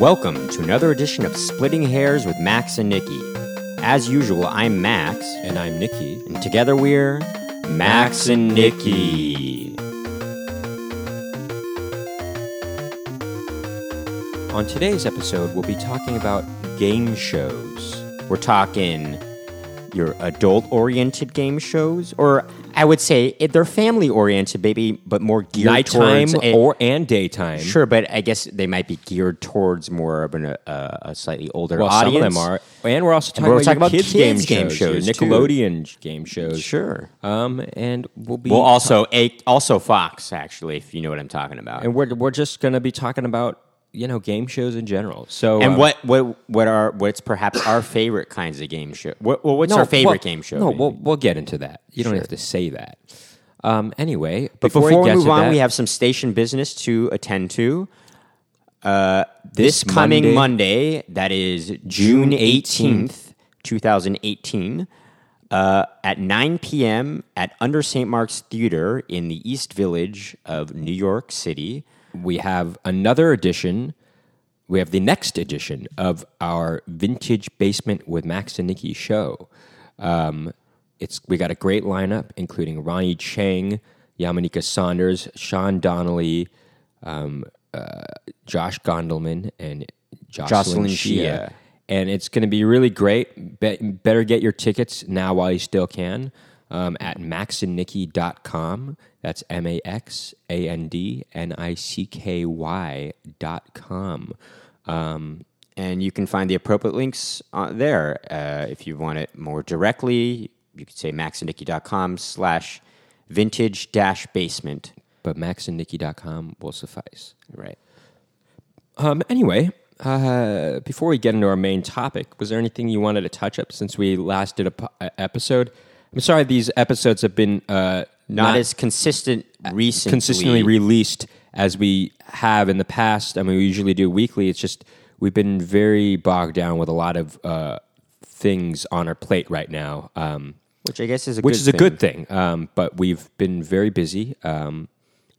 Welcome to another edition of Splitting Hairs with Max and Nikki. As usual, I'm Max, And I'm Nikki. and together we're Max and Nikki. On today's episode, we'll be talking about game shows. We're talking your adult oriented game shows, or I would say they're family oriented, maybe, but more geared Nighttime towards or and daytime. Sure, but I guess they might be geared towards more of an, uh, a slightly older Well, audience. some of them are. And we're also talking we're about, talking about kids, kids' game, game shows, your shows, too. Nickelodeon game shows. Sure. Um, and we'll be Well, also a, also Fox, actually, if you know what I'm talking about. and we're we're just going to be talking about you know game shows in general. So And um, what what what are what's perhaps our favorite kinds of game show? What, well, what's no, our favorite well, game show? No, maybe? we'll we'll get into that. You don't have to say that. Um, anyway, but before, we we get move to on, that, we have some station business to attend to. Uh, this, This coming Monday- Monday, that is June eighteenth, two thousand eighteen, uh, at nine p.m. at Under St. Mark's Theater in the East Village of New York City. We have another edition. We have the next edition of our vintage basement with Max and Nikki show. Um, it's we got a great lineup, including Ronny Chieng, Yamaneika Saunders, Sean Donnelly, um, uh, Josh Gondelman, and Jocelyn, Jocelyn Shia. Shia. And it's going to be really great. Be- better get your tickets now while you still can um, at maxandnikki.com. That's M A X A N D N I C K Y dot com. Um, and you can find the appropriate links uh, there. Uh, if you want it more directly, you could say maxandnicky.com slash vintage dash basement. but maxandnikki.com will suffice. Right. Um, anyway, uh, before we get into our main topic, was there anything you wanted to touch up since we last did a po- uh, episode? I'm sorry, these episodes have been uh, Not, as consistent recently. consistently released as we have in the past. I mean, we usually do weekly. It's just we've been very bogged down with a lot of uh, things on our plate right now, um, which I guess is a which good is a thing. good thing. Um, but we've been very busy, um,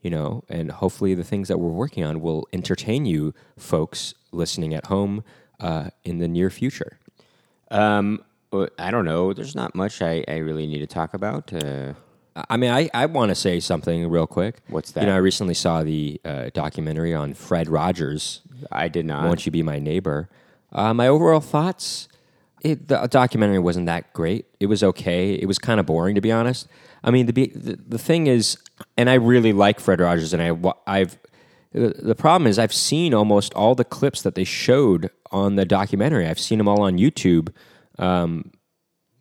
you know, and hopefully the things that we're working on will entertain you folks listening at home uh, in the near future. Um, I don't know. There's not much I, I really need to talk about. Uh, I mean, I, I want to say something real quick. What's that? You know, I recently saw the uh, documentary on Fred Rogers, I did not. Won't You Be My Neighbor? Uh, my overall thoughts, it, the documentary wasn't that great. It was okay. It was kind of boring, to be honest. I mean, the, the the thing is, and I really like Fred Rogers, and I I've the the problem is I've seen almost all the clips that they showed on the documentary. I've seen them all on YouTube. Um,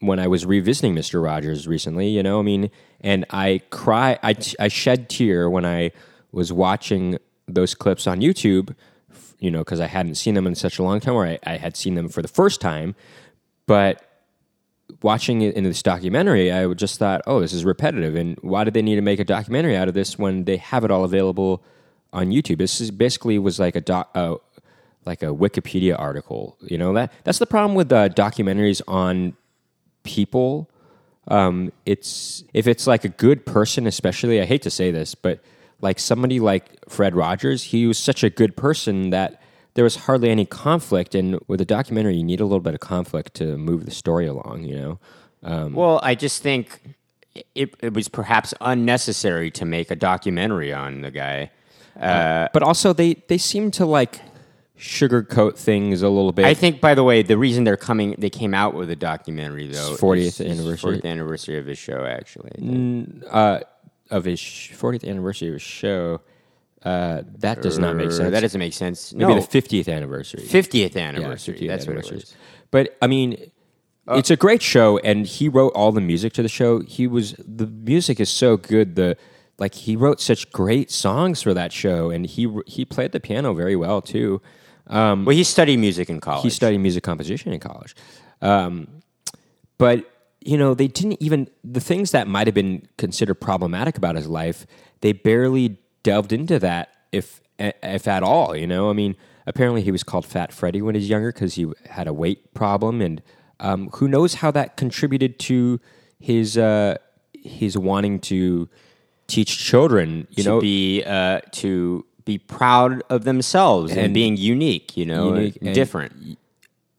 when I was revisiting Mister Rogers recently, you know, I mean, and I cry, I, I shed tear when I was watching those clips on YouTube, you know, because I hadn't seen them in such a long time, or I, I had seen them for the first time, but watching it in this documentary, I just thought, oh, this is repetitive, and why did they need to make a documentary out of this when they have it all available on YouTube? This is basically was like a doc. Uh, like a Wikipedia article, you know that that's the problem with uh, documentaries on people um, it's if it's like a good person especially i hate to say this but like somebody like fred rogers he was such a good person that there was hardly any conflict and with a documentary you need a little bit of conflict to move the story along you know um, well, I just think it, it was perhaps unnecessary to make a documentary on the guy. Uh, uh, but also they they seem to like sugarcoat things a little bit I think, by the way, the reason they're coming, they came out with a documentary though. 40th is- is anniversary. 40th anniversary of his show, actually. uh, of his 40th anniversary of his show uh, that does not make sense That doesn't make sense. maybe no, the 50th anniversary 50th Yeah, anniversary. 50th That's anniversary. what it was. But I mean, it's a great show, and he wrote all the music to the show. He was the music is so good. The like he wrote such great songs for that show, and he he played the piano very well too. Well, he studied music in college. He studied music composition in college, um, but you know they didn't even the things that might have been considered problematic about his life. They barely delved into that, if if at all. You know, I mean, apparently he was called Fat Freddy when he was younger because he had a weight problem, and um, who knows how that contributed to his uh, his wanting to teach children. You to know, be uh, to be proud of themselves and, And being unique, you know, unique different.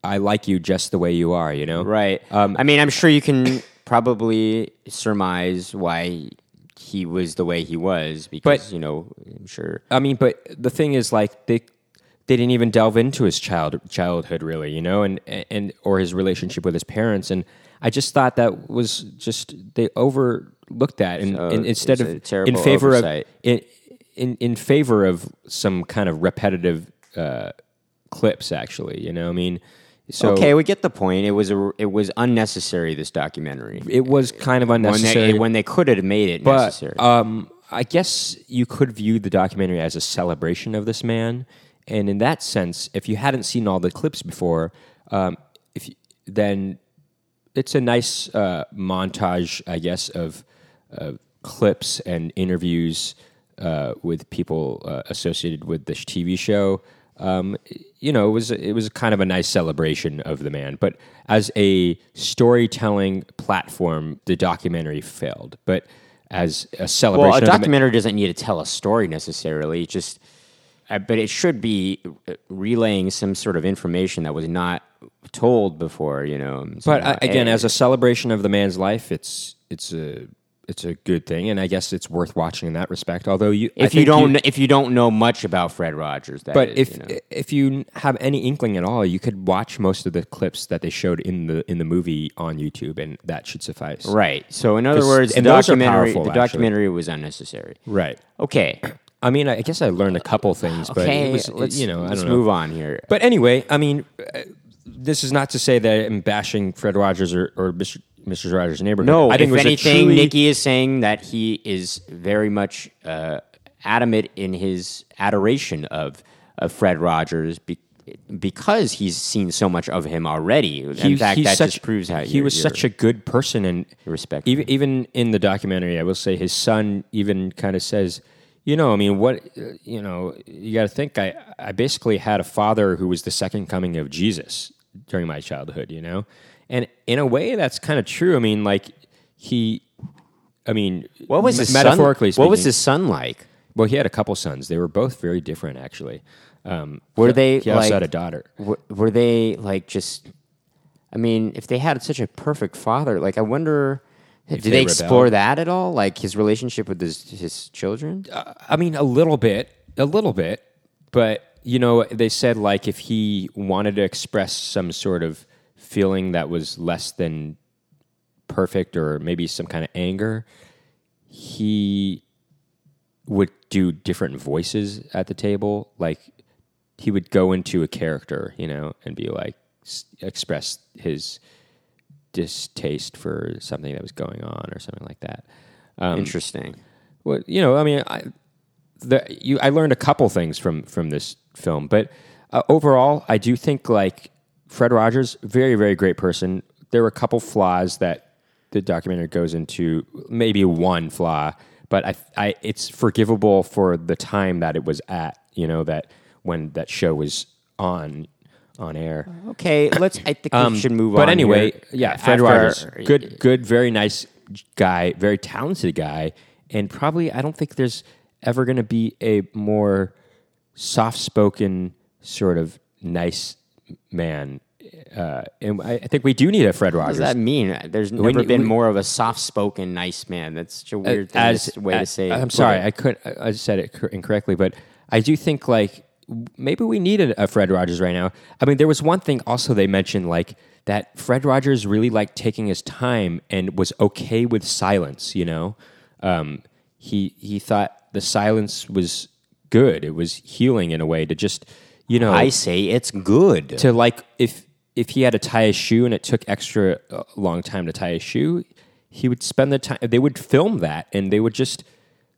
I like you just the way you are, you know? Right. Um, I mean, I'm sure you can probably surmise why he was the way he was because, But- you know, I'm sure. I mean, but the thing is, like they they didn't even delve into his child childhood really, you know, and and or his relationship with his parents, and I just thought that was just they overlooked that, and, So and instead of in favor oversight. of in, in in favor of some kind of repetitive uh, clips, actually, you know, I mean, so okay, we get the point. It was a, it was unnecessary. This documentary it was kind of when unnecessary, they when they could have made it but necessary. um, I guess you could view the documentary as a celebration of this man, and in that sense, if you hadn't seen all the clips before, um, if you, then it's a nice uh, montage, I guess, of uh, clips and interviews uh, with people uh, associated with this TV show. Um, you know, it was it was kind of a nice celebration of the man, but as a storytelling platform, the documentary failed. But as a celebration, well, a the ma- documentary doesn't need to tell a story necessarily. It just, uh, but it should be uh, relaying some sort of information that was not told before. You know. So, But uh, again, as a celebration of the man's life, it's it's a it's a good thing, and I guess it's worth watching in that respect. Although you, if you don't if you don't know much about Fred Rogers, that but is, if you know. if you have any inkling at all, you could watch most of the clips that they showed in the in the movie on YouTube, and that should suffice. right. So in other words, the and those are documentary powerful, the actually. was unnecessary. Right. Okay. I mean, I guess I learned a couple things, but Okay. it was let's you know let's know. move on here. But anyway, I mean, uh, this is not to say that I'm bashing Fred Rogers or, or Mr. Mr. Rogers' neighborhood. No, I think if it was anything, truly- Nikki is saying that he is very much uh, adamant in his adoration of, of Fred Rogers be, because he's seen so much of him already. In he- fact, that such, just proves how he was such a good person and respect Even even in the documentary, I will say his son even kind of says, you know, I mean, what uh, you know, you got to think. I I basically had a father who was the second coming of Jesus during my childhood, you know, and in a way, that's kind of true. I mean, like he, I mean, What was his metaphorically son, What was his son like? Well, he had a couple sons. They were both very different, actually. Um, Were he- they, He also like- had a daughter. Were, were they like just? I mean, if they had such a perfect father, like I wonder, did they they, explore that at all? Like his relationship with his his children? I mean, a little bit, a little bit, but you know, they said like if he wanted to express some sort of feeling that was less than perfect or maybe some kind of anger, he would do different voices at the table. Like he would go into a character, you know, and be like s- express his distaste for something that was going on or something like that. Um, Interesting. well, you know, I mean, I, the, you, I learned a couple things from from this film, but uh, overall, I do think like Fred Rogers, very very great person. There were a couple flaws that the documentary goes into, maybe one flaw, but I, I it's forgivable for the time that it was at. You know that when that show was on on air. Okay, let's. I think we should move on. Um, But anyway, here. yeah, Fred After Rogers, good, good, very nice guy, very talented guy, and probably I don't think there's ever going to be a more soft-spoken, sort of nice man. Uh, and I, I think we do need a Fred Rogers. What does that mean? There's never you- been we- more of a soft-spoken, nice man. That's such a weird thing, as way to say. it. I'm sorry, I could I I said it incorrectly, but I do think like maybe we needed a Fred Rogers right now. I mean, there was one thing also they mentioned like that Fred Rogers really liked taking his time and was okay with silence. You know, um, he he thought the silence was good. It was healing in a way to just you know I say it's good. to like if if he had to tie a shoe and it took extra uh, long time to tie a shoe, he would spend the time. They would film that and they would just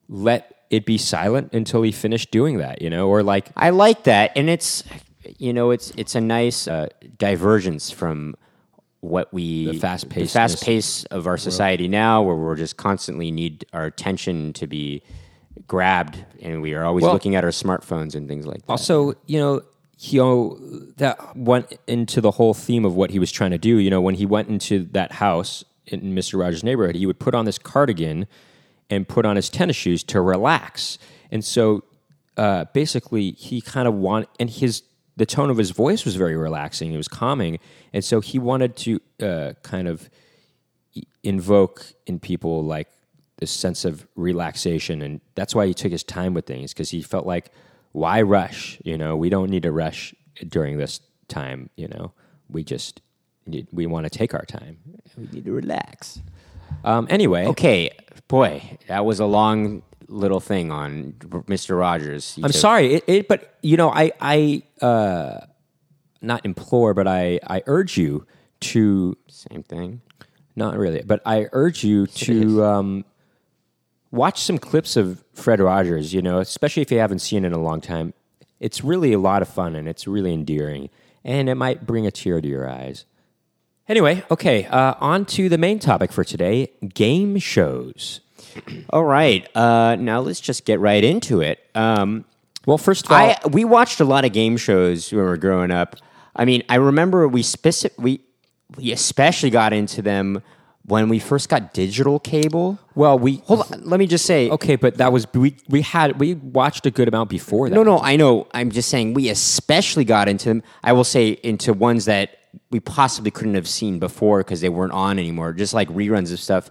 let it be silent until he finished doing that. You know, or like I like that, and it's you know it's it's a nice uh, divergence from what we The fast-pacedness fast pace of our society now, where we're just constantly need our attention to be grabbed, and we are always Well- looking at our smartphones and things like that. Also, you know, he that went into the whole theme of what he was trying to do. You know, when he went into that house in Mister Rogers' neighborhood, he would put on this cardigan and put on his tennis shoes to relax. And so, uh, basically he kind of want and his the tone of his voice was very relaxing. It was calming, and so he wanted to uh, kind of invoke in people like this sense of relaxation, and that's why he took his time with things because he felt like, why rush? You know, we don't need to rush during this time. You know, we just need, we want to take our time. We need to relax. Um, anyway, Okay, boy, that was a long little thing on Mr. Rogers. He I'm took- sorry, it, it, but you know, I, I, uh, not implore, but I, I urge you to, Same thing. not really, but I urge you to um, watch some clips of Fred Rogers. You know, especially if you haven't seen it in a long time. It's really a lot of fun and it's really endearing, and it might bring a tear to your eyes. Anyway, okay, uh, on to the main topic for today: game shows. All right, uh, now let's just get right into it. Um, Well, first of all, I we watched a lot of game shows when we were growing up. I mean, I remember we specific we we especially got into them when we first got digital cable. well, we Hold on, let me just say. okay, but that was we we had we watched a good amount before that. No, no, I know. I'm just saying we especially got into them. I will say into ones that we possibly couldn't have seen before because they weren't on anymore, just like reruns of stuff.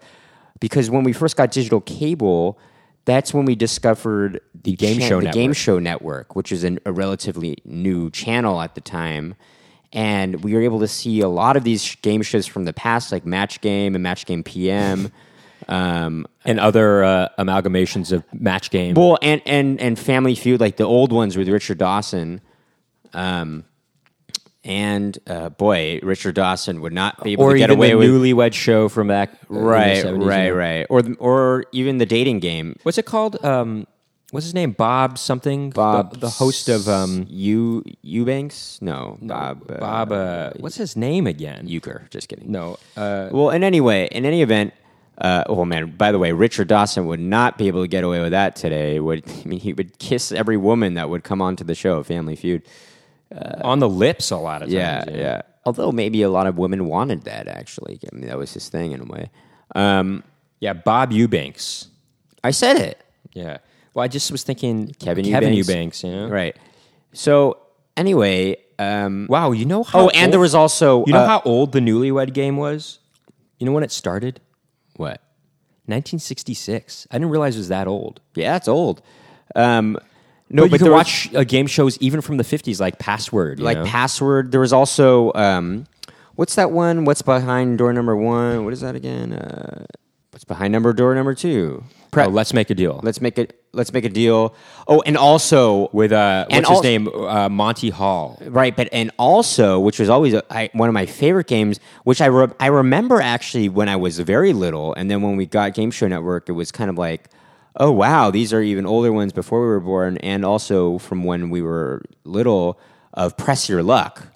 Because when we first got digital cable, that's when we discovered the Game Show the Game Network. Show Network, which is an, a relatively new channel at the time. And we were able to see a lot of these game shows from the past, like Match Game and Match Game PM. um, and other uh, amalgamations of match game. well, and, and and Family Feud, like the old ones with Richard Dawson. Um, and uh, boy, Richard Dawson would not be able or to get away the with newlywed show from back right, 70s, right, right, or or even the dating game. What's it called? Um, what's his name? Bob something. Bob, the, the host of um, U Eubanks. No, Bob. Uh, Bob. Uh, what's his name again? Euchre. Just kidding. no. Uh, Well, in any way, in any event, uh, oh man! By the way, Richard Dawson would not be able to get away with that today. Would I mean he would kiss every woman that would come onto the show, Family Feud. on the lips a lot of times. Yeah, know. yeah. Although maybe a lot of women wanted that. Actually, I mean that was his thing in a way. Um, Yeah, Bob Eubanks. I said it Yeah. Well, I just was thinking Kevin Kevin Eubanks. Eubanks. You know. right. So anyway, um, Wow. You know how? oh, and there was also You know uh, how old the Newlywed Game was? You know when it started? what? 1966. I didn't realize it was that old. Yeah, it's old. Um, no, but, you can watch uh, game shows even from the 50s, like Password. you like know? password. There was also um, what's that one? What's behind door number one? What is that again? Uh, what's behind number door number two? Pre- Oh, let's make a deal let's make it. Let's make a deal. Oh, and also with uh, what's his name? Uh, Monty Hall. Right, but and also, which was always a, I, one of my favorite games, which I re- I remember actually when I was very little, and then when we got Game Show Network, it was kind of like, oh wow, these are even older ones before we were born, and also from when we were little of Press Your Luck.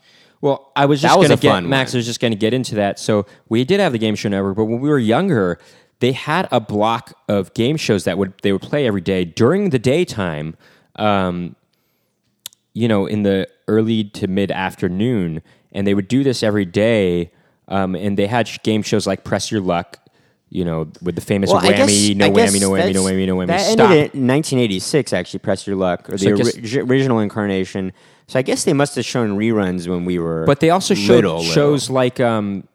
Well, I was just That going to get Max. one. Was just going to get into that. So we did have the Game Show Network, but when we were younger, they had a block of game shows that would they would play every day during the daytime. Um, you know, in the early to mid afternoon, and they would do this every day. Um, and they had sh- game shows like Press Your Luck. You know, with the famous Well, I guess- whammy, no whammy, no whammy, no whammy, no whammy. That Stop. ended in 1986. Actually, Press Your Luck, or So the guess- ori- original incarnation. So I guess they must have shown reruns when we were. But they also showed little, little. shows like um,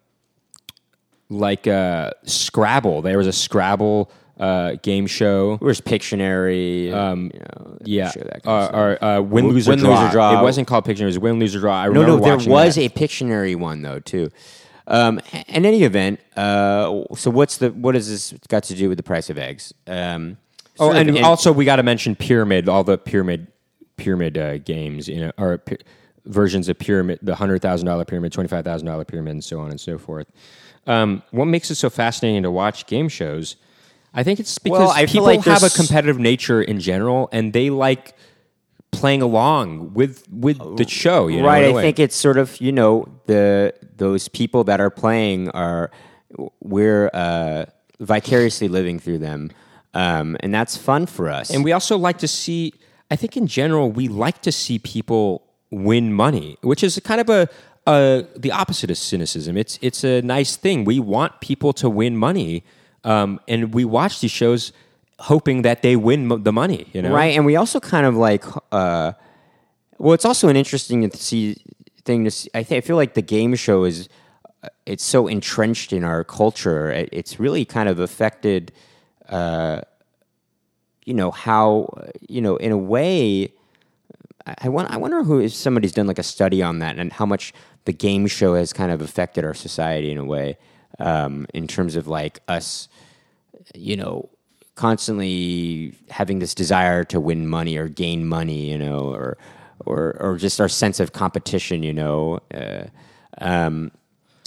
like uh, Scrabble. There was a Scrabble uh, game show. There was Pictionary. Um, you know, Yeah, that uh, or uh, win, Win- lose, or Win, Lose, draw. or Draw. It wasn't called Pictionary. It was win, lose, or draw. I No, remember no, there was that. a Pictionary one though too. Um, in any event, uh, so what's the what has this got to do with the price of eggs? Um, Oh, of and also we got to mention pyramid. All the pyramid pyramid uh, games, you know, or versions of pyramid, the hundred thousand dollar pyramid, twenty five thousand dollar pyramid, and so on and so forth. Um, what makes it so fascinating to watch game shows? I think it's because Well, people like have a competitive nature in general, and they like playing along with with the show. You know, right. I way. think it's sort of you know the those people that are playing are we're uh, vicariously living through them, um, and that's fun for us. And we also like to see, I think in general, we like to see people win money, which is kind of a, a the opposite of cynicism. It's it's a nice thing. We want people to win money, um, and we watch these shows hoping that they win the money. You know, Right, and we also kind of like, uh, well, it's also an interesting to see thing to see. I, th- I feel like the game show is, uh, it's so entrenched in our culture. It, it's really kind of affected, uh, you know, how, uh, you know, in a way, I, want, I wonder who, if somebody's done like a study on that and how much the game show has kind of affected our society in a way, um, in terms of like us, you know, constantly having this desire to win money or gain money, you know, or or or just our sense of competition, you know. Uh, um,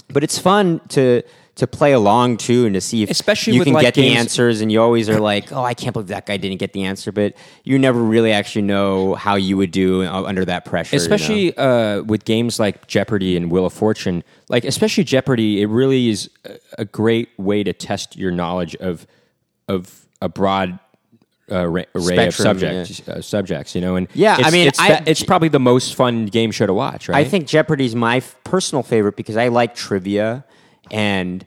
but it's fun to to play along too and to see if Especially you can like, get the answers and you always are like oh i can't believe that guy didn't get the answer but you never really actually know how you would do uh, under that pressure you know? especially uh, with games like Jeopardy and Wheel of Fortune. Like especially Jeopardy, it really is a, great way to test your knowledge of of a broad. Uh, ra- array of Spectrum, subjects, uh, subjects, you know, and Yeah, I mean, it's, I- it's probably the most fun game show to watch, right? I think Jeopardy's my f- personal favorite because I like trivia, and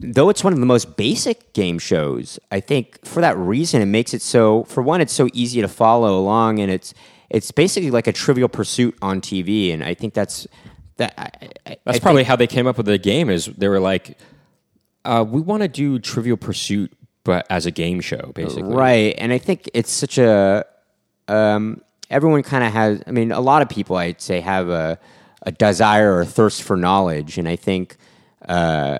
though it's one of the most basic game shows, I think for that reason it makes it so. For one, it's so easy to follow along, and it's it's basically like a Trivial Pursuit on TV, and I think that's that. I, I, That's I probably think- how they came up with the game. Is they were like, uh, we want to do Trivial Pursuit, but as a game show, basically. Right. And I think it's such a um, everyone kind of has I mean, a lot of people I'd say have a a desire or a thirst for knowledge. And I think uh,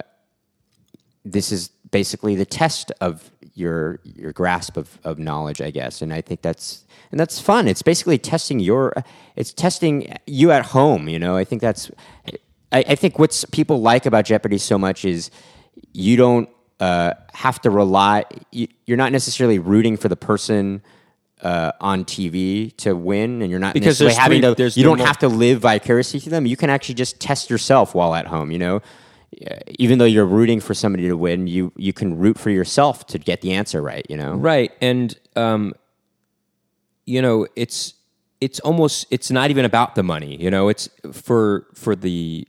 this is basically the test of your your grasp of, of knowledge, I guess. And I think that's and that's fun. It's basically testing your it's testing you at home, you know. I think that's I, I think what's people like about Jeopardy so much is you don't uh, have to rely. You, you're not necessarily rooting for the person uh, on TV to win, and you're not Because necessarily having three- to. You don't have to live vicariously through them. You can actually just test yourself while at home. You know, even though you're rooting for somebody to win, you you can root for yourself to get the answer right. You know, Right, and um, you know, it's it's almost it's not even about the money. You know, it's for for the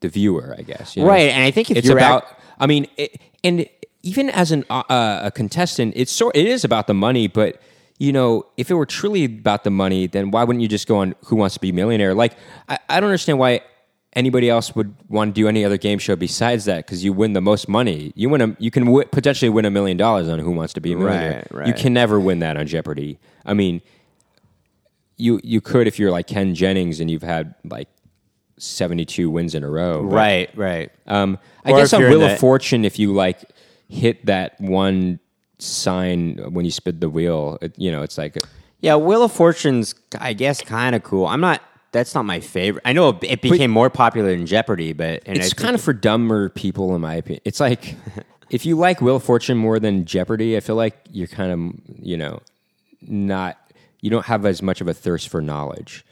the viewer, I guess. you know? Right, and I think if it's you're about. act- I mean, it, and even as an uh, uh, a contestant, it's sort it is about the money, but. You know, if it were truly about the money, then why wouldn't you just go on Who Wants to Be a Millionaire? Like, I, I don't understand why anybody else would want to do any other game show besides that because you win the most money. You win a, you can w- potentially win a million dollars on Who Wants to Be a Millionaire. Right, right. You can never win that on Jeopardy. I mean, you you could if you're like Ken Jennings and you've had like 72 wins in a row. but, right, right. Um, I Or guess on Wheel of Fortune, if you like hit that one sign when you spin the wheel, it, you know, it's like Yeah, Wheel of Fortune's, I guess, kind of cool. I'm not. That's not my favorite. I know it became more popular than Jeopardy, but and it's kind of for dumber people, in my opinion. It's like if you like Wheel of Fortune more than Jeopardy, I feel like you're kind of you know not you don't have as much of a thirst for knowledge.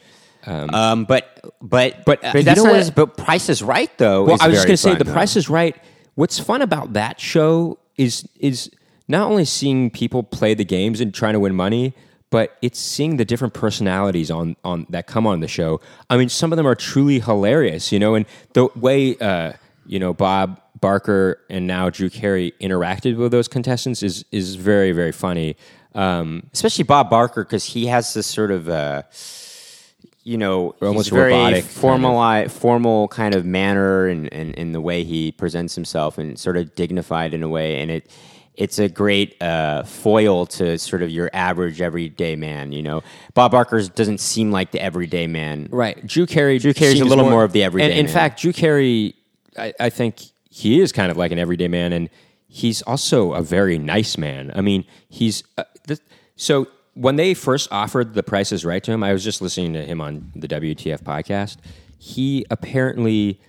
Um, but but But, uh, you that's know not as, but Price is Right though. Well, I was just going to say the though. Price is Right. What's fun about that show is is not only seeing people play the games and trying to win money, but it's seeing the different personalities on on that come on the show. I mean, some of them are truly hilarious, you know, and the way uh, you know Bob Barker and now Drew Carey interacted with those contestants is is very very funny. Um, especially Bob Barker because he has this sort of. Uh, you know, Almost he's very robotic kind of. formal, formal kind of manner and, and, and the way he presents himself and sort of dignified in a way. And it, it's a great uh, foil to sort of your average everyday man. You know, Bob Barker doesn't seem like the everyday man. Right. Drew Carey. Drew Carey's a little more of the everyday And in man. fact, Drew Carey, I, I think he is kind of like an everyday man, and he's also a very nice man. I mean, he's uh, th- so when they first offered the Price is Right to him, I was just listening to him on the WTF podcast. He apparently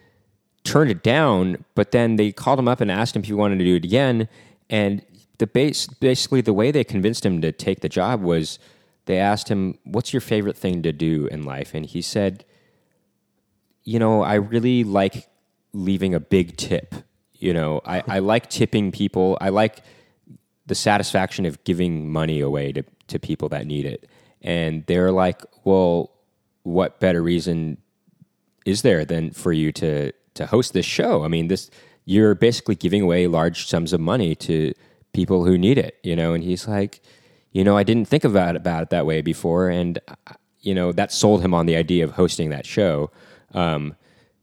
turned it down, but then they called him up and asked him if he wanted to do it again. And the base, basically, the way they convinced him to take the job was they asked him, "What's your favorite thing to do in life?" And he said, "You know, I really like leaving a big tip. You know, I, I like tipping people. I like the satisfaction of giving money away to, to people that need it." And they're like, "Well, what better reason is there than for you to to host this show? I mean, this you're basically giving away large sums of money to people who need it, you know. And he's like, you know, I didn't think about it, about it that way before, and you know that sold him on the idea of hosting that show. Um,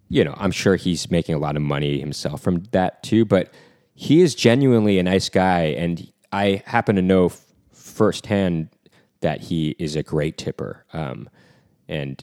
you know, I'm sure he's making a lot of money himself from that too, but he is genuinely a nice guy, and I happen to know f- firsthand that he is a great tipper. Um, and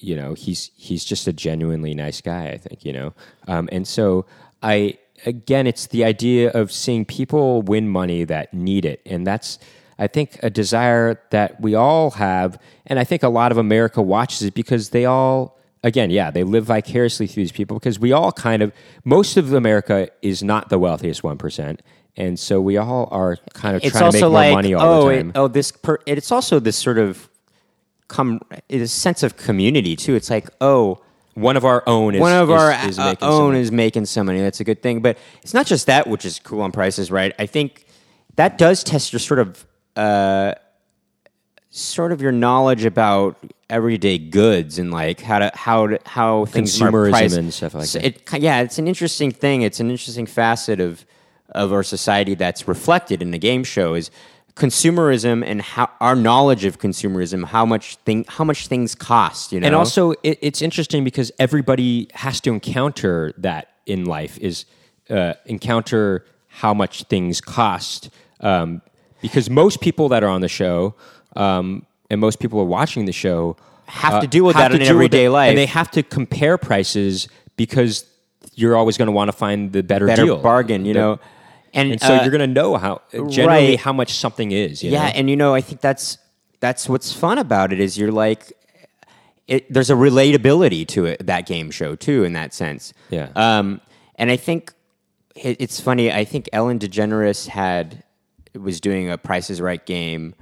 you know, he's he's just a genuinely nice guy. I think you know, um, and so I again, it's the idea of seeing people win money that need it, and that's I think a desire that we all have, and I think a lot of America watches it because they all again, yeah, they live vicariously through these people because we all kind of most of America is not the wealthiest one percent. And so we all are kind of it's trying to make more like money all oh the it- time. oh this per, it's also this sort of come this sense of community too. It's like oh one of our own is one of is- our is uh, making own some- is making some money. That's a good thing. But it's not just that, which is cool on prices, right? I think that does test your sort of uh, sort of your knowledge about everyday goods and like how to how to, how things are Consumerism priced. and stuff like that. It, yeah, it's an interesting thing. It's an interesting facet of of our society that's reflected in the game show is consumerism and how our knowledge of consumerism, how much thing how much things cost. You know, And also, it, it's interesting because everybody has to encounter that in life is uh, encounter how much things cost. Um, because most people that are on the show um, and most people are watching the show Have to deal with that in everyday life. and they have to compare prices because you're always going to want to find the better, better deal, bargain. You The- know, and, and so uh, you're going to know how generally right. how much something is. You yeah, know? and you know, I think that's that's what's fun about it is you're like, it, there's a relatability to it that game show too in that sense. Yeah. Um, and I think it, it's funny. I think Ellen DeGeneres had was doing a Price is Right game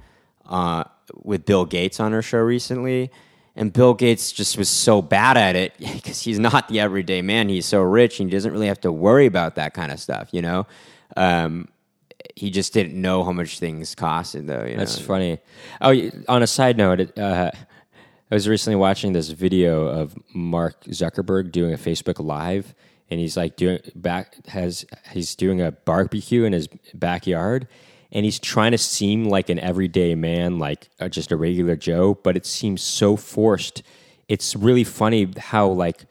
uh, with Bill Gates on her show recently. And Bill Gates just was so bad at it because he's not the everyday man. He's so rich and he doesn't really have to worry about that kind of stuff, you know? Um, he just didn't know how much things costed, though. You That's know? funny. Oh, on a side note, it, uh, I was recently watching this video of Mark Zuckerberg doing a Facebook Live, and he's like doing back has he's doing a barbecue in his backyard, and he's trying to seem like an everyday man, like uh, just a regular Joe, but it seems so forced. It's really funny how like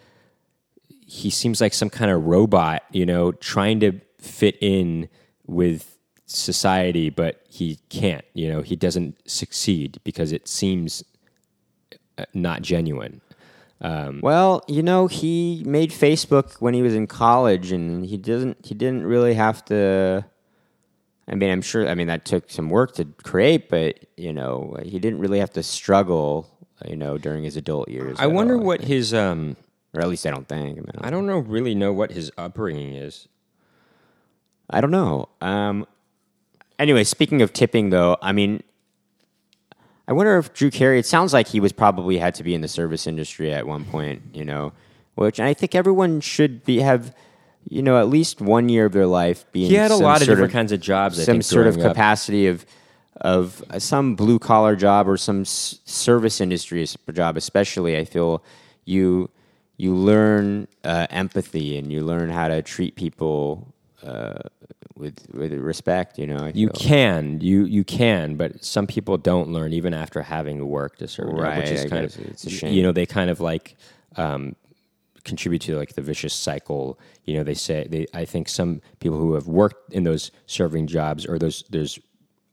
he seems like some kind of robot, you know, trying to fit in with society, but he can't. You know, he doesn't succeed because it seems uh, not genuine. Well, you know, he made Facebook when he was in college, and he doesn't. He didn't really have to. I mean, I'm sure. I mean, that took some work to create, but you know, he didn't really have to struggle. You know, during his adult years. I wonder all, what his um. or at least I don't think. I, mean, I don't know really know what his upbringing is. I don't know. Um, anyway, speaking of tipping, though, I mean, I wonder if Drew Carey. It sounds like he was probably had to be in the service industry at one point. You know, which I think everyone should be have. You know, at least one year of their life being. He had a lot of different kinds of jobs. Some think, sort of growing up. capacity of of uh, some blue collar job or some s- service industry job, especially. I feel you you learn uh, empathy and you learn how to treat people uh, with with respect. You know, I You feel. can, you you can, but some people don't learn even after having worked a certain job, Right, which is I kind of it's a shame. You know, they kind of like um, contribute to like the vicious cycle. You know, they say they. I think some people who have worked in those serving jobs or those those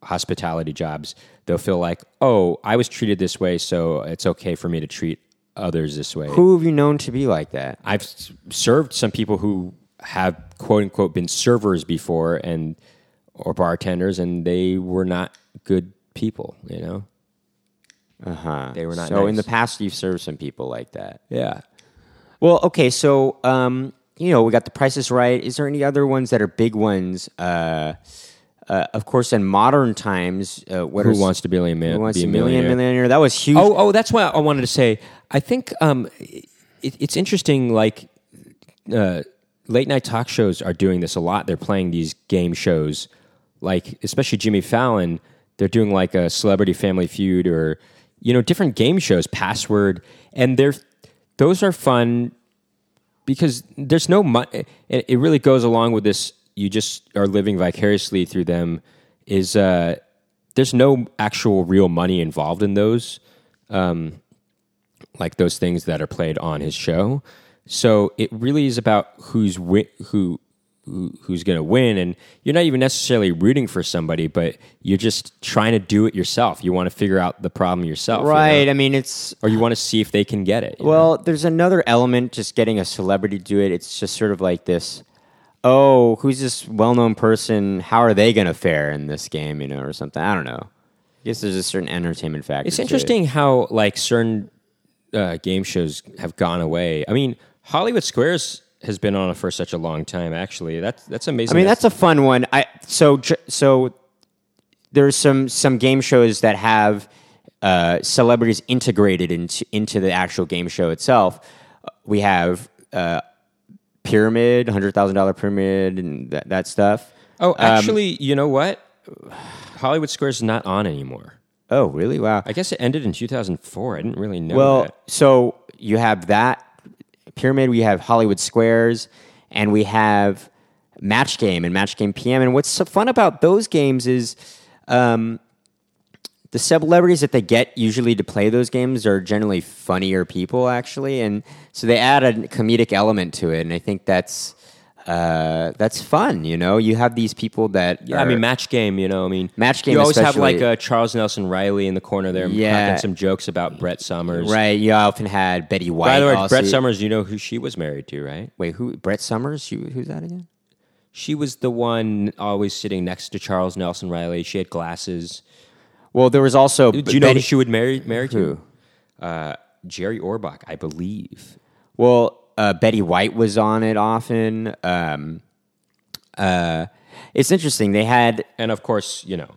hospitality jobs, they'll feel like, oh, I was treated this way, so it's okay for me to treat others this way. Who have you known to be like that? I've served some people who have quote unquote been servers before and or bartenders, and they were not good people. You know. Uh huh. They were not So in the past, you've served some people like that. Yeah. Well, okay, so um, you know we got the prices right. Is there any other ones that are big ones? Uh, uh, of course, in modern times, uh, what Who wants to be a, man, Who wants be to a be a million millionaire? millionaire? That was huge. Oh, oh, that's what I wanted to say. I think um, it, it's interesting. Like uh, late night talk shows are doing this a lot. They're playing these game shows, like especially Jimmy Fallon. They're doing like a Celebrity Family Feud or you know different game shows, Password, and they're those are fun because there's no money. It, it really goes along with this you just are living vicariously through them is uh, there's no actual real money involved in those, um, like those things that are played on his show. So it really is about who's wi- who who, who's going to win, and you're not even necessarily rooting for somebody, but you're just trying to do it yourself. You want to figure out the problem yourself, you know? Right. I mean, it's Or you want to see if they can get it. you know? Well, there's another element just getting a celebrity to do it. It's just sort of like this. Oh, who's this well-known person? How are they going to fare in this game? You know, or something. I don't know. I guess there's a certain entertainment factor. It's to it. interesting how like certain uh, game shows have gone away. I mean, Hollywood Squares has been on for such a long time. Actually, that's that's amazing. I mean, that's a fun one. I so so there's some some game shows that have uh, celebrities integrated into into the actual game show itself. We have uh, Pyramid, hundred thousand dollar Pyramid, and that, that stuff. oh, um, actually, you know what? Hollywood Squares is not on anymore. Oh, really? Wow. I guess it ended in 2004. I didn't really know Well, that. so you have that pyramid, we have Hollywood Squares, and we have Match Game and Match Game PM. And what's so fun about those games is um, the celebrities that they get usually to play those games are generally funnier people, actually, and so they add a comedic element to it. And I think that's uh, that's fun. You know, you have these people that Yeah, I mean, match game. You know, I mean, Match Game You always have like uh, Charles Nelson Reilly in the corner there, Yeah. cracking some jokes about Brett Somers. right. You often had Betty White. By the way, also. Brett Somers, you know who she was married to, right? Wait, who? Brett Somers? You, who's that again? She was the one always sitting next to Charles Nelson Reilly. She had glasses. Well, there was also. Do you know Betty- who she would marry marry to? Uh, Jerry Orbach, I believe. Well, uh, Betty White was on it often. Um, uh, it's interesting. They had And of course, you know,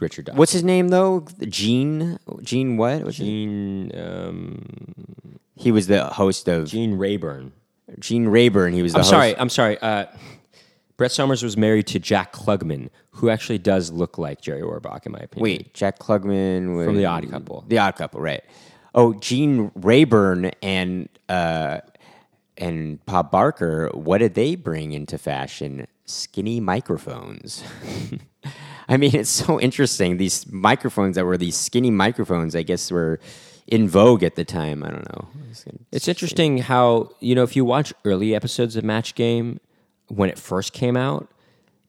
Richard Dawson. what's his name though? Gene. Gene what? His- Gene um, He was the host of Gene Rayburn. Gene Rayburn. He was. The I'm host. sorry. I'm sorry. Uh, Brett Somers was married to Jack Klugman, who actually does look like Jerry Orbach, in my opinion. Wait, Jack Klugman was, From The Odd Couple. The Odd Couple, right? Oh, Gene Rayburn and uh, and Bob Barker. What did they bring into fashion? Skinny microphones. I mean, it's so interesting. These microphones that were these skinny microphones, I guess, were in vogue at the time. I don't know. It's interesting how you know if you watch early episodes of Match Game when it first came out,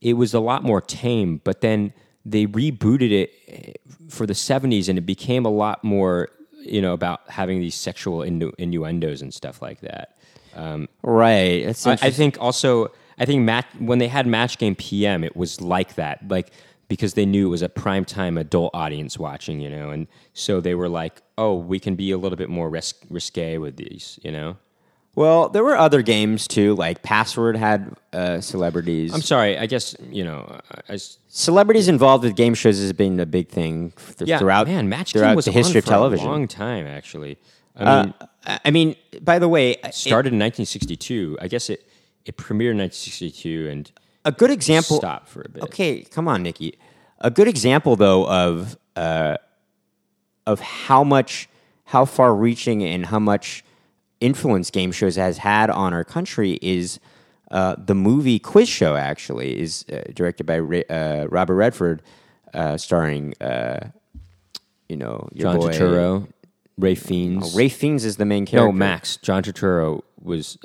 it was a lot more tame. But then they rebooted it eh, for the '70s, and it became a lot more you know about having these sexual innu- innuendos and stuff like that. Right. It's I, I think also I think when they had Match Game PM, it was like that, like because they knew it was a primetime adult audience watching, you know, and so they were like, "Oh, we can be a little bit more ris- risque with these," you know. well, there were other games too. Like Password had uh, celebrities. I'm sorry. I guess you know. I, I s- celebrities involved with game shows has been a big thing th- yeah, throughout man, Match Game was the history of for television. a long time actually. I Uh, mean, I mean, by the way, it- started in 1962. I guess it it premiered in 1962 and a good example. stopped for a bit. Okay, come on, Nikki. A good example, though, of uh, of how much, how far-reaching, and how much influence game shows has had on our country is uh, the movie Quiz Show. Actually, is uh, directed by uh, Robert Redford, uh, starring, uh, you know, your John boy, Turturro, Ralph Fiennes. Ralph Fiennes is the main character. No, Max. John Turturro was,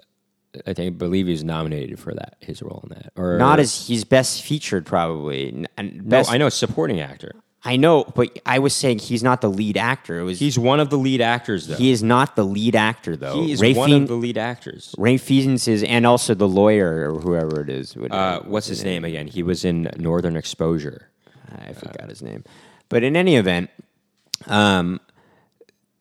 I think, I believe he was nominated for that his role in that. Or Not as he's best featured, probably. And no, I know supporting actor. I know, but I was saying he's not the lead actor. It was He's one of the lead actors, though. he is not the lead actor though. He is Ray one Fiennes, of the lead actors. Ralph Fiennes is, and also the lawyer or whoever it is. What- Uh, what's his name again? He was in Northern Exposure. I forgot his name. But in any event, um,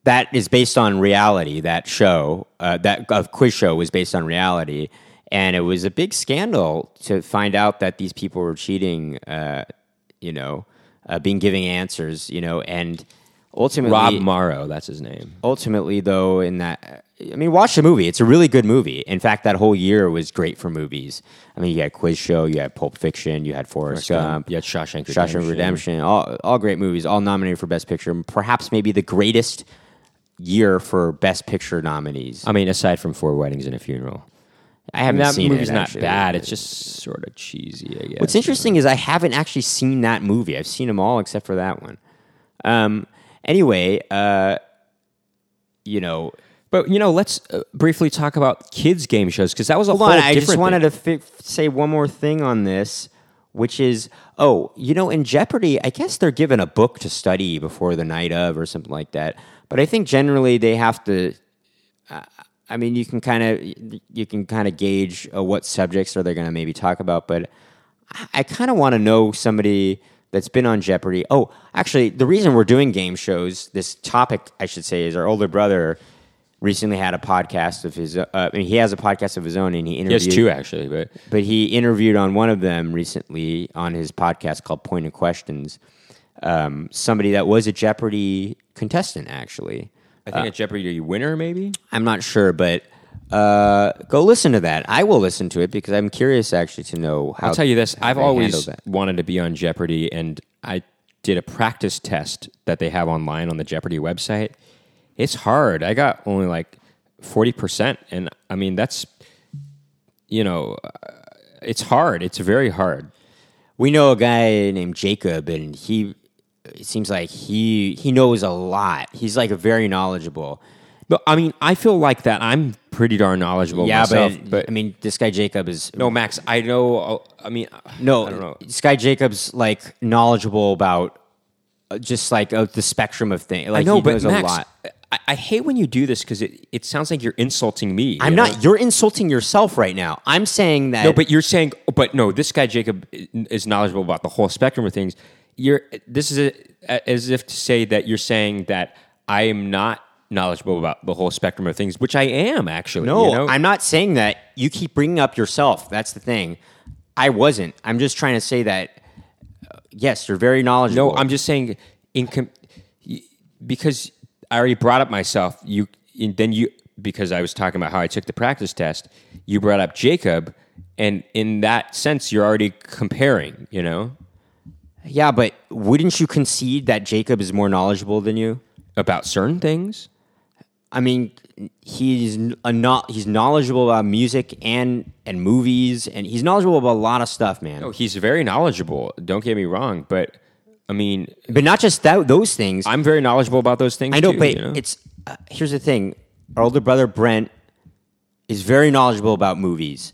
that is based on reality. That show, uh, that uh, quiz show, was based on reality, and it was a big scandal to find out that these people were cheating. Uh, you know, uh, being giving answers. You know, and ultimately, Rob Morrow, that's his name. ultimately though in that i mean watch the movie it's a really good movie in fact that whole year was great for movies i mean you had quiz show you had pulp fiction you had forrest gump yeah, Shawshank Redemption. shawshank redemption all, all great movies all nominated for best picture perhaps maybe the greatest year for best picture nominees I mean, aside from Four Weddings and a Funeral. I haven't that seen movie's it. not actually. bad. It's just sort of cheesy. I guess. What's interesting is I haven't actually seen that movie. I've seen them all except for that one. Um, anyway, uh, you know, But you know, let's uh, briefly talk about kids game shows because that was a hold whole on. I just wanted thing. to fi- say one more thing on this, which is, oh, you know, in Jeopardy, I guess they're given a book to study before the night of or something like that. But I think generally they have to. Uh, I mean, you can kind of you can kind of gauge uh, what subjects are they going to maybe talk about, but I, I kind of want to know somebody that's been on Jeopardy. Oh, actually, the reason we're doing game shows, this topic, I should say, is our older brother recently had a podcast of his. Uh, I mean, he has a podcast of his own, and he He interviewed has two actually, but but he interviewed on one of them recently on his podcast called Point of Questions. Um, somebody that was a Jeopardy contestant, actually. I think a Jeopardy winner maybe. I'm not sure, but uh, go listen to that. I will listen to it because I'm curious actually to know how. I'll tell you this: I've always wanted to be on Jeopardy, and I did a practice test that they have online on the Jeopardy website. It's hard. I got only like forty percent, and I mean that's you know, uh, it's hard. It's very hard. We know a guy named Jacob, and he. It seems like he he knows a lot. He's like very knowledgeable. But I mean, I feel like that. I'm pretty darn knowledgeable yeah, myself. but, I mean, this guy Jacob is no, Max. I know. uh, I mean, No, I don't know. Sky Jacobs like knowledgeable about uh, just like uh, the spectrum of things. Like I know, he but knows Max, a lot. I, I hate when you do this because it, it sounds like you're insulting me. I'm know? not. You're insulting yourself right now. I'm saying that. No, but you're saying, but no, this guy Jacob is knowledgeable about the whole spectrum of things. You're this is a, as if to say that you're saying that I am not knowledgeable about the whole spectrum of things, which I am actually. no, you know? I'm not saying that. You keep bringing up yourself. That's the thing. I wasn't. I'm just trying to say that. uh, yes, you're very knowledgeable. No, I'm just saying in com- because I already brought up myself. You then you because I was talking about how I took the practice test. You brought up Jacob, and in that sense, you're already comparing. You know Yeah, but wouldn't you concede that Jacob is more knowledgeable than you? about certain things. I mean, he's a not he's knowledgeable about music and and movies, and he's knowledgeable about a lot of stuff, man. No, he's very knowledgeable. Don't get me wrong, but I mean, But not just that; those things. I'm very knowledgeable about those things. I know, too, but you know? it's uh, here's the thing: our older brother Brent is very knowledgeable about movies,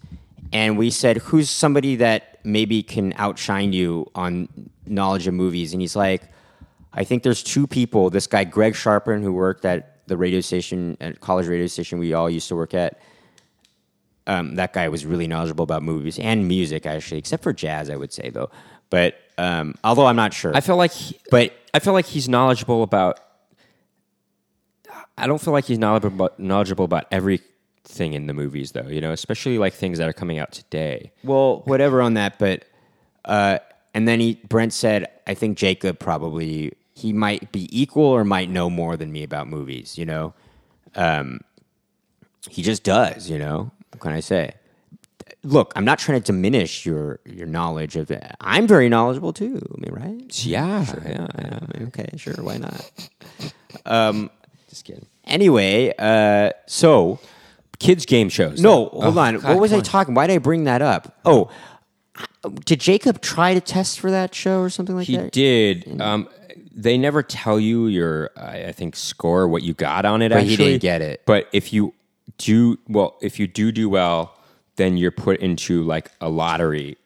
and we said, "Who's somebody that maybe can outshine you on knowledge of movies?" And he's like, "I think there's two people. This guy Greg Sharpen, who worked at the radio station, at college radio station we all used to work at." Um, that guy was really knowledgeable about movies and music, actually, except for jazz, I would say, though. But um, although I'm not sure, I feel like, he, but I feel like he's knowledgeable about. I don't feel like he's knowledgeable about, knowledgeable about everything in the movies, though. You know, especially like things that are coming out today. Well, whatever on that, but uh, and then he Brent said, I think Jacob probably he might be equal or might know more than me about movies. You know, um, he just does. You know, what can I say? Look, I'm not trying to diminish your your knowledge of it. I'm very knowledgeable too. I mean, right? Yeah, yeah, I mean, okay, sure, why not? Just kidding. Anyway, uh, so Kids game shows. No, though. hold Oh, on. God, what was I on. talking? Why did I bring that up? Oh, did Jacob try to test for that show or something like He that? He did. Um, they never tell you your, I I think, score, what you got on it. But he didn't get it. But if you do well, if you do do well, then you're put into like a lottery,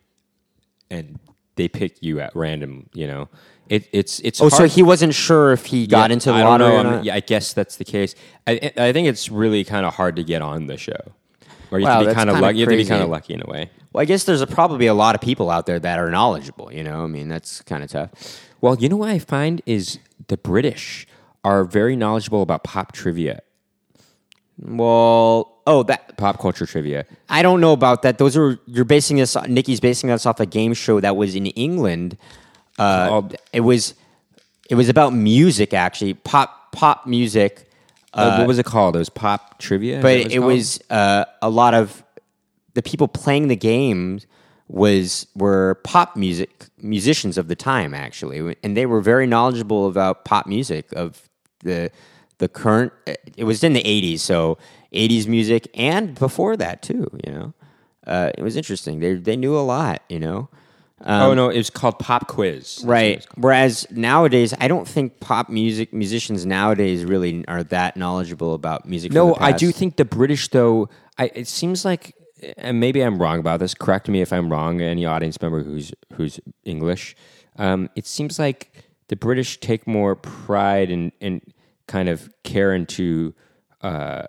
and they pick you at random. You know, it, it's it's. Oh, so he wasn't sure if he got Yeah, into the I don't lottery know. or not? Yeah, I guess that's the case. I, I think it's really kind of hard to get on the show. Or you Wow, have to be kind of kinda lucky. You have to be kind of lucky in a way. Well, I guess there's a, probably a lot of people out there that are knowledgeable. You know, I mean, that's kind of tough. Well, you know what I find is the British are very knowledgeable about pop trivia, Well, oh, that pop culture trivia. I don't know about that. Those are you're basing this. Nikki's basing this off a game show that was in England. Uh, Called- it was it was about music actually, pop pop music. Uh, what was it called? It was pop trivia, but that what it called? was uh, a lot of the people playing the games was were pop music musicians of the time actually and they were very knowledgeable about pop music of the the current it was in the 80s so 80s music and before that too you know uh, it was interesting. They they knew a lot, you know. oh no, it was called Pop Quiz. That's what it Right. Whereas nowadays, I don't think pop music musicians nowadays really are that knowledgeable about music. No, I do think the British though. I, it seems like, and maybe I'm wrong about this. Correct me if I'm wrong. Any audience member who's who's English. Um, it seems like the British take more pride and and kind of care into uh,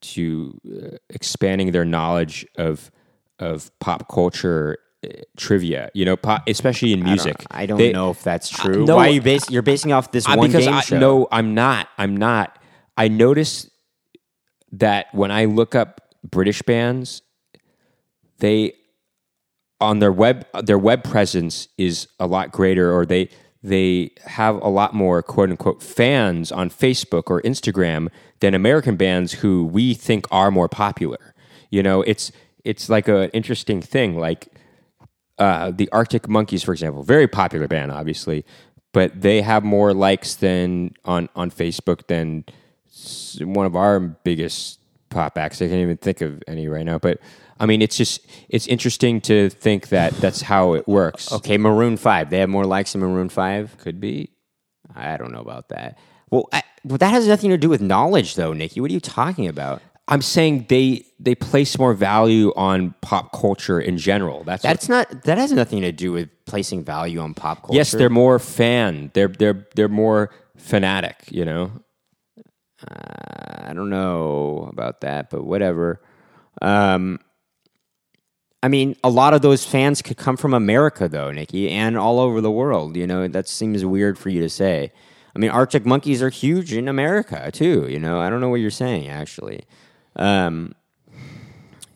to uh, expanding their knowledge of of pop culture uh, trivia. You know, pop, especially in music. I don't They- know if that's true. no, Why are you bas- You're basing off this uh, one because game I, show. No, I'm not. I'm not. I notice that when I look up British bands, they on their web their web presence is a lot greater, or they they have a lot more quote unquote fans on Facebook or Instagram than American bands who we think are more popular. You know, it's it's like an interesting thing. Like uh, the Arctic Monkeys, for example, very popular band, obviously, but they have more likes than on on Facebook than one of our biggest pop acts. I can't even think of any right now, but I mean, it's just it's interesting to think that that's how it works. Okay, Maroon Five. They have more likes than Maroon Five. Could be. I don't know about that. Well, I, well, that has nothing to do with knowledge, though, Nikki. What are you talking about? I'm saying they they place more value on pop culture in general. That's That's not. That has nothing to do with placing value on pop culture. yes, they're more fan. They're they're they're more fanatic. You know. I don't know about that, but whatever. Um, I mean, a lot of those fans could come from America, though, Nikki, and all over the world. You know, that seems weird for you to say. I mean, Arctic Monkeys are huge in America too. You know, I don't know what you're saying actually. Um,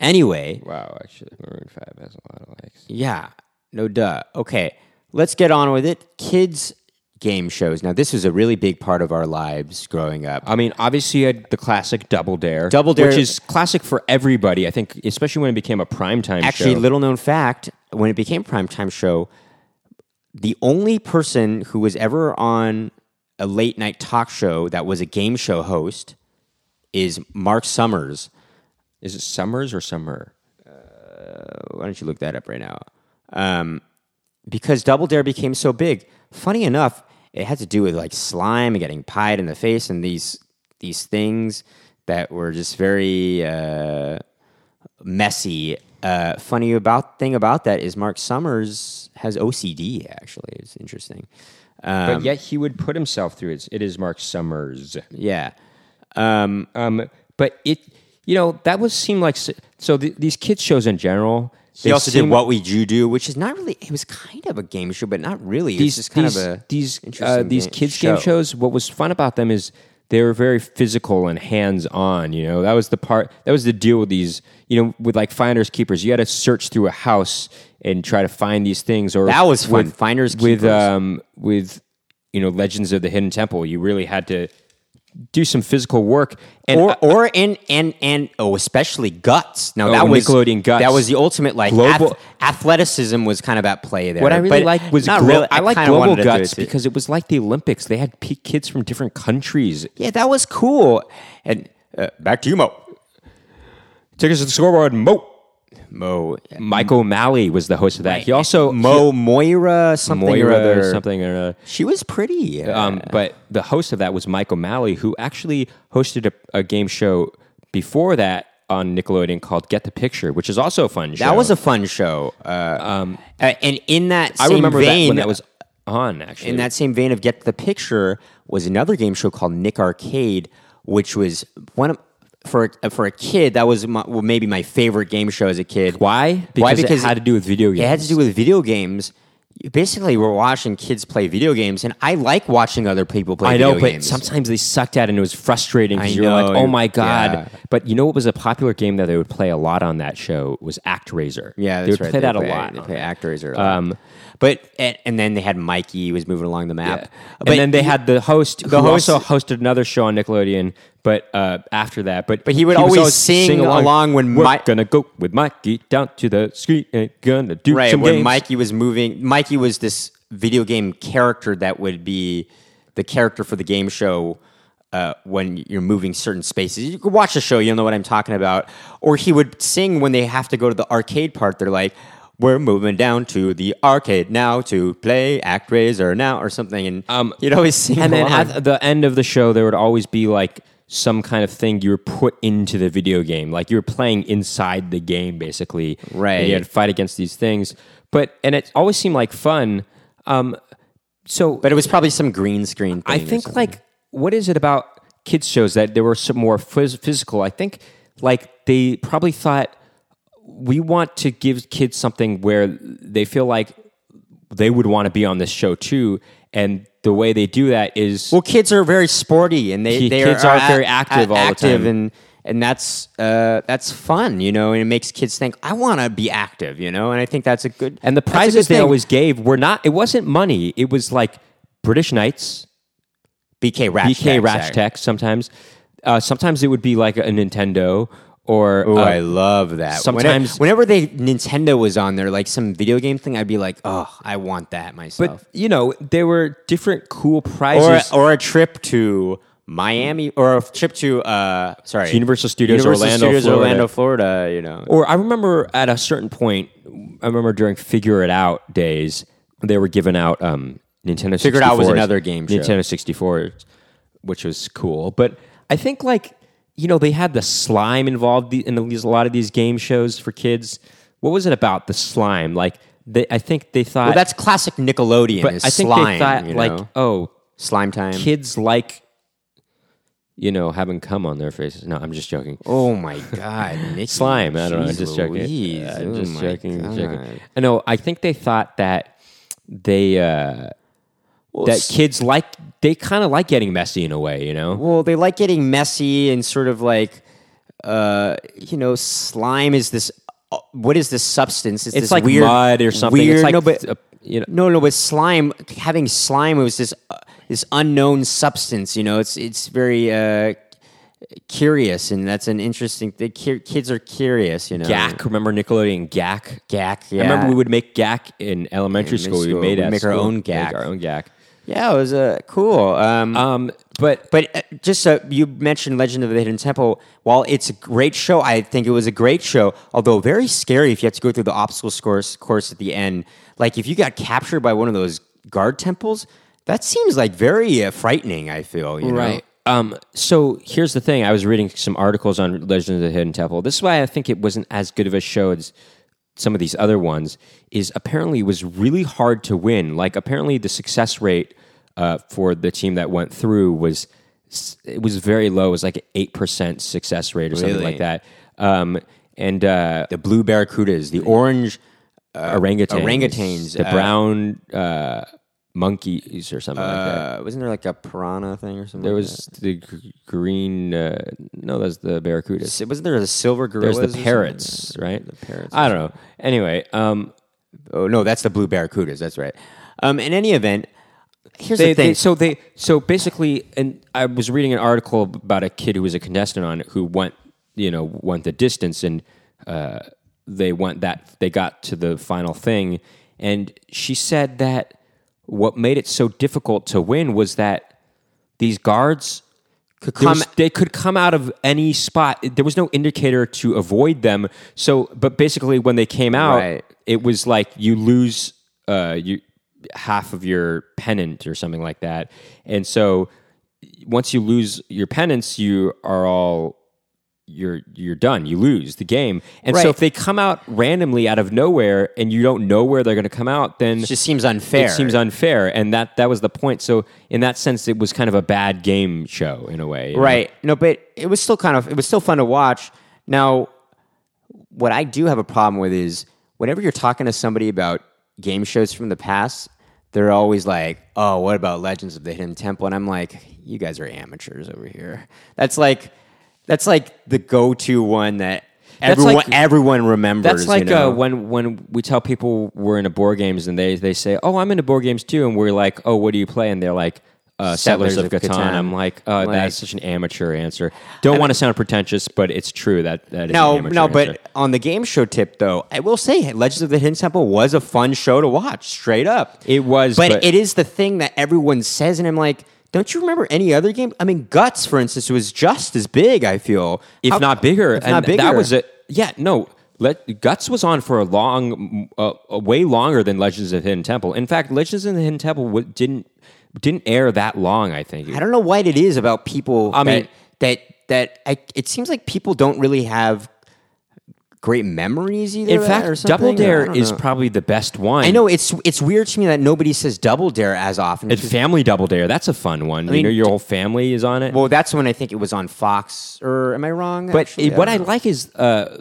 anyway, Wow, actually, Maroon Five has a lot of likes. yeah, no duh. Okay, let's get on with it. Kids game shows. Now, this was a really big part of our lives growing up. I mean, obviously, you had the classic Double Dare, Double Dare- which is classic for everybody. I think, especially when it became a primetime Actually, show. little known fact: when it became a primetime show, the only person who was ever on a late night talk show that was a game show host is Mark Summers. is it Summers or Summer? Why don't you look that up right now? Um, because Double Dare became so big. Funny enough, it had to do with like slime and getting pied in the face and these these things that were just very uh, messy. Uh, funny about thing about that is Mark Summers has OCD. Actually, it's interesting. but yet he would put himself through it. It is Mark Summers. Yeah. Um, Um, but it, you know, that was seem like so. th these kids shows in general. He they also did What We Do Do, which is not really. It was kind of a game show, but not really. these it's just kind these of a these uh, these game- kids game shows. What was fun about them is they were very physical and hands on. You know, that was the part. That was the deal with these. You know, with like finders keepers, you had to search through a house and try to find these things. Or That was fun. with- Finders with um with you know Legends of the Hidden Temple. You really had to do some physical work. And or I- or and and and oh, especially guts. Now Oh, that was Nickelodeon Guts. That was the ultimate like Global- ath- athleticism was kind of at play there. What I really but liked was not glo- really. I like kinda Global wanted to do Guts because it was like the Olympics. They had kids from different countries. yeah, that was cool. And uh, back to you, Mo. Take us to the scoreboard, Mo. Mo, Michael O'Malley was the host of that. He also Mo Moira something Moira or other. something or other. She was pretty. uh, Um, but the host of that was Michael O'Malley, who actually hosted a, a game show before that on Nickelodeon called Get the Picture, which is also a fun show. that was a fun show. Uh, um, and in that I remember vein, that when that was on. Actually, in that same vein of Get the Picture was another game show called Nick Arcade, which was one of for for a kid that was my, well, maybe my favorite game show as a kid. why? Because, Why? Because it had to do with video games. It had to do with video games. Basically, we're watching kids play video games, and I like watching other people play. I know, but games. sometimes they sucked at it and it was frustrating I because you're like, oh my God. yeah. But you know what was a popular game that they would play a lot on that show was ActRaiser. yeah, they would right. play that play- a lot. They play or Um, but and, and then they had Mikey was moving along the map. But and then they had the host The who host- also hosted another show on Nickelodeon, but uh, after that, but But he would always sing along when we're gonna go with Mikey down to the street and gonna do right some when games. Mikey was moving. Mikey was this video game character that would be the character for the game show. uh, when you're moving certain spaces. You could watch the show, you'll know what I'm talking about. Or he would sing when they have to go to the arcade part. They're like, "We're moving down to the arcade now to play ActRaiser now" or something, and um, he'd always sing. and then along. at the end of the show, there would always be like some kind of thing you were put into the video game, like you were playing inside the game, basically. Right. And you had to fight against these things, but and it always seemed like fun. Um, so, but it was probably some green screen. Thing I think like what is it about kids shows that there were some more phys- physical? I think like they probably thought we want to give kids something where they feel like they would want to be on this show too, and the way they do that is Well, kids are very sporty, and they they kids are very active all the time. and and that's uh, that's fun, you know, and it makes kids think I want to be active, you know, and I think that's a good And the that's a good prizes they thing. always gave were not. It wasn't money. It was like British Knights, BK Ratch BK Rash Tech. Sometimes, uh, sometimes it would be like a Nintendo or. Oh, uh, I love that. sometimes- whenever, whenever they Nintendo was on there, like some video game thing, I'd be like, oh, I want that myself. but you know, there were different cool prizes. or a trip to Miami or a trip to uh sorry Universal Studios Universal Orlando, Studios Florida. Orlando, Florida. You know, Or I remember at a certain point, I remember during Figure It Out days, they were giving out um, Nintendo. Figure It Out was another game show. Nintendo 64, which was cool. But I think like you know they had the slime involved in these, a lot of these game shows for kids. What was it about the slime? Like they, I think they thought. well, that's classic Nickelodeon. but I think slime, they thought you like oh slime time. kids like you know having cum on their faces. No, I'm just joking. Oh my god, Nikki, slime. I don't know. I'm just joking. Louise. I'm Oh just my joking. God. joking. I know. I think they thought that they uh, Well, that kids like they kind of like getting messy in a way. You know. Well, they like getting messy and sort of like, uh, you know, slime is this. uh, What is this substance? It's this like weird, mud or something. Weird, It's like no, but uh, you know. no, no, but slime. Having slime was this uh, this unknown substance. You know, it's it's very uh, curious, and that's an interesting. The ki- kids are curious. You know, Gak. Remember Nickelodeon Gak? gak. Yeah, I remember we would make Gak in elementary In school. We made at make our school. own Make Our own Gak. Yeah, it was uh, cool. Um, Um, but But uh, just uh, you mentioned Legend of the Hidden Temple. While it's a great show, I think it was a great show. Although very scary if you have to go through the obstacle course course at the end. Like if you got captured by one of those guard temples, that seems like very uh, frightening. I feel you know? Um, so here's the thing. I was reading some articles on Legend of the Hidden Temple. This is why I think it wasn't as good of a show as some of these other ones. Is apparently was really hard to win. Like apparently the success rate uh, for the team that went through was it was very low. It was like an eight percent success rate or something Really? like that. Um, and uh, The blue barracudas, the orange orangutans, orangutans, the uh, brown uh, monkeys or something like that. Uh, wasn't there like a piranha thing or something? There like was the g- green. Uh, no, that's the barracuda. that? wasn't there a silver There's the parrots, right? The parrots. I don't know. Anyway, um, Oh no, that's the blue barracudas. That's right. Um, in any event, here's they, the thing. they- so they so basically, and I was reading an article about a kid who was a contestant on it who went, you know, went the distance, and uh, they went that they got to the final thing, and she said that what made it so difficult to win was that these guards Could come- was- they could come out of any spot. There was no indicator to avoid them. So, but basically, when they came out, Right. it was like you lose uh, you half of your pennant or something like that. And so, once you lose your pennants, you are all you're you're done. You lose the game. And so, if they come out randomly out of nowhere and you don't know where they're going to come out, then it just seems unfair. it seems unfair, and that that was the point. So in that sense, it was kind of a bad game show in a way, you know? Right. No, but it was still kind of it was still fun to watch. Now, what I do have a problem with is whenever you're talking to somebody about game shows from the past, they're always like, "Oh, what about Legends of the Hidden Temple?" And I'm like, "You guys are amateurs over here." That's like that's like the go-to one that That's everyone like- everyone remembers. That's like you know? uh, when when we tell people we're into board games and they they say, "Oh, I'm into board games too," and we're like, "Oh, what do you play?" And they're like. Uh, Settlers, Settlers of of Catan. Catan. I'm like, uh, Like- that's such an amateur answer. Don't want to sound pretentious, but it's true that that is No, an no, answer. but on the game show tip though, I will say Legends of the Hidden Temple was a fun show to watch, straight up. It was, but, but- it is the thing that everyone says, and I'm like, don't you remember any other game? I mean, Guts, for instance, was just as big. I feel, if How- not bigger. if and not bigger. That was a yeah. No, let Guts was on for a long, uh, way longer than Legends of the Hidden Temple. In fact, Legends of the Hidden Temple w- didn't didn't air that long. I think. I don't know what it is about people. I mean- that that, that I, it seems like people don't really have great memories either. In fact, or Double Dare is probably the best one. I know it's it's weird to me that nobody says Double Dare as often. It's Family Double Dare, that's a fun one. I mean, know, your whole family is on it. well, that's when I think it was on Fox. Or am I wrong? But actually? it- what I like is uh,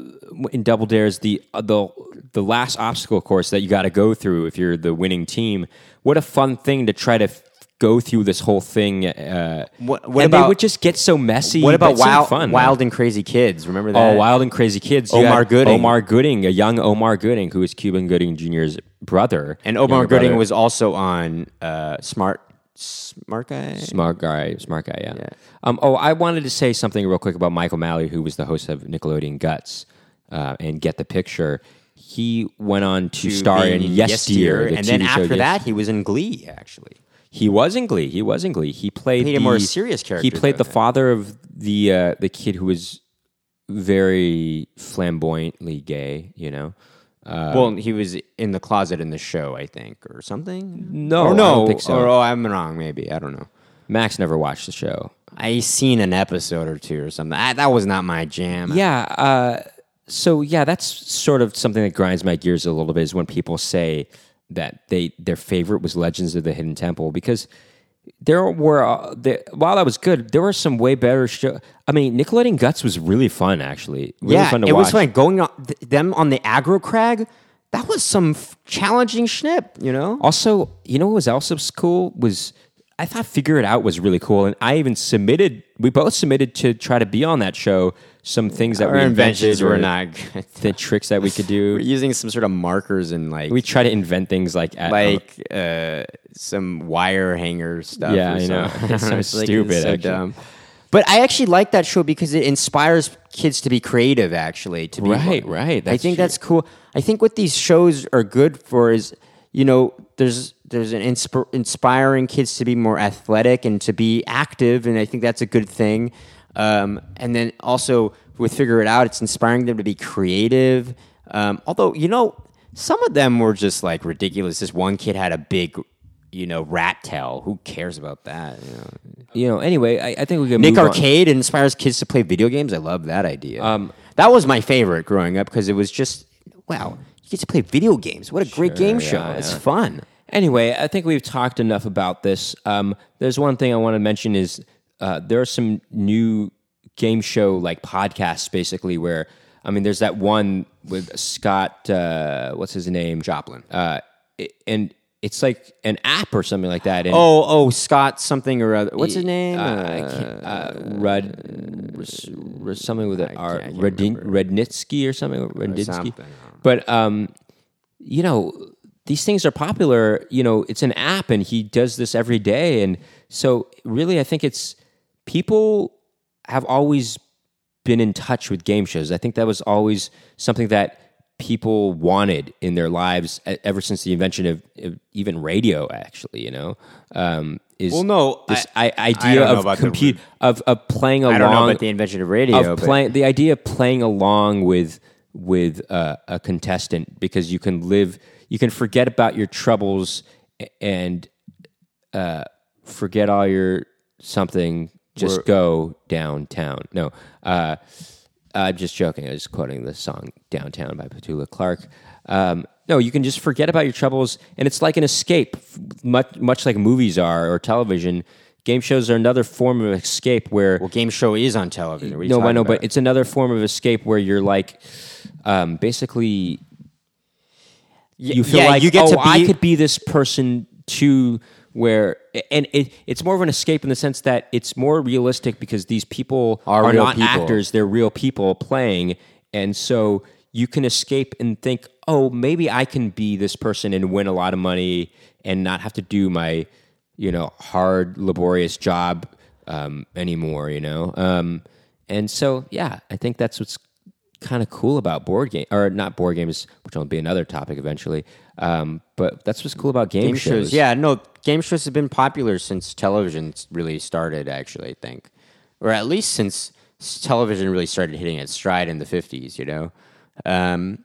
in Double Dare is the uh, the the last obstacle course that you got to go through if you're the winning team. What a fun thing to try to f- go through this whole thing. Uh, What- what and they about- would just get so messy. What about Wild, fun, Wild and Crazy Kids? Remember that? Oh, Wild and Crazy Kids! Omar Gooding. Omar Gooding, a young Omar Gooding, who is Cuba Gooding Jr.'s brother, And Omar Gooding brother. was also on uh, Smart Smart Guy. Smart guy, smart guy, yeah. Um, oh, I wanted to say something real quick about Michael Malley, who was the host of Nickelodeon Guts uh, and Get the Picture. He went on to, star in Yes Dear, the and then TV show after Yes- that, he was in Glee. Actually, he was in Glee. He was in Glee. He played Played a more serious character, He played though, the father of the uh, the kid who was very flamboyantly gay. You know, uh, well, he was in the closet in the show, I think, or something. No, or no, so. Or oh, I'm wrong. Maybe I don't know. Max never watched the show. I seen an episode or two or something. I, that was not my jam. Yeah. Uh, so yeah, that's sort of something that grinds my gears a little bit is when people say that they their favorite was Legends of the Hidden Temple because there were uh, there, while that was good, there were some way better show. I mean, Nickelodeon Guts was really fun actually. Really yeah, fun to it watch. was fun going on th- them on the aggro crag. That was some f- challenging schnip, you know. Also, you know what was also cool was I thought Figure It Out was really cool, and I even submitted. We both submitted to try to be on that show. Some things that Our we inventions invented were or not the tricks that we could do. We're using some sort of markers and like we try to invent things like at, like uh, some wire hanger stuff. Yeah, I know. It's so stupid, it's so actually. dumb. But I actually like that show because it inspires kids to be creative. Actually, to be Right, right, I think true. that's cool. I think what these shows are good for is, you know, there's there's an insp- inspiring kids to be more athletic and to be active, and I think that's a good thing. Um, and then also with figure it out, it's inspiring them to be creative. Um, although you know, some of them were just like ridiculous. This one kid had a big, you know, rat tail. Who cares about that? You know? you know. Anyway, I, I think we can Nick move on. Arcade inspires kids to play video games. I love that idea. Um, that was my favorite growing up because it was just wow. You get to play video games. What a great game yeah, show! It's fun. Anyway, I think we've talked enough about this. Um, there's one thing I want to mention is uh, there are some new game show like podcasts, basically where I mean, there's that one with Scott. Uh, what's his name? Joplin. Uh, and it's like an app or something like that. And, Oh, oh, Scott something or other. What's his name? Uh, Uh, uh, Rud, Rus- something with an R. Redin, Rednitsky or something. Redinsky. something. But um, you know, these things are popular. You know, it's an app, and he does this every day, and so really, I think it's people have always been in touch with game shows. I think that was always something that people wanted in their lives ever since the invention of, of even radio. Actually, you know, um, is Well, no, this I- I, I idea don't of the- compute of of playing along. I don't know about the invention of radio. of playing the idea of playing along with with uh, a contestant because you can live, you can forget about your troubles and uh, forget all your something. Just We're- go downtown. No, uh, I'm just joking. I was quoting the song "Downtown" by Petula Clark. Um, no, you can just forget about your troubles, and it's like an escape, much much like movies are or television. Game shows are another form of escape where well, game show is on television. No, I know, about? but it's another form of escape where you're like, um, basically, you feel yeah, like, you get oh, to be- I could be this person too. Where and it, it's more of an escape in the sense that it's more realistic because these people Are are, real not people. actors; they're real people playing, and so you can escape and think, oh, maybe I can be this person and win a lot of money and not have to do my, you know, hard, laborious job um, anymore. You know, um, and so yeah, I think that's what's kind of cool about board game or not board games, which will be another topic eventually. Um, but that's what's cool about game, game shows. Yeah, no, game shows have been popular since television really started. Actually, I think, or at least since television really started hitting its stride in the fifties. You know, um,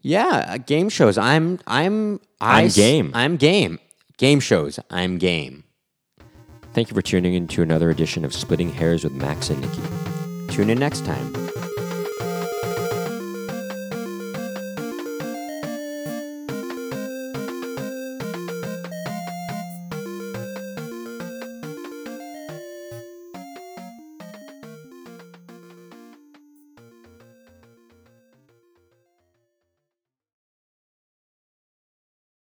yeah, uh, game shows. I'm I'm I I'm game. I'm game. Game shows. I'm game. Thank you for tuning in to another edition of Splitting Hairs with Max and Nikki. Tune in next time.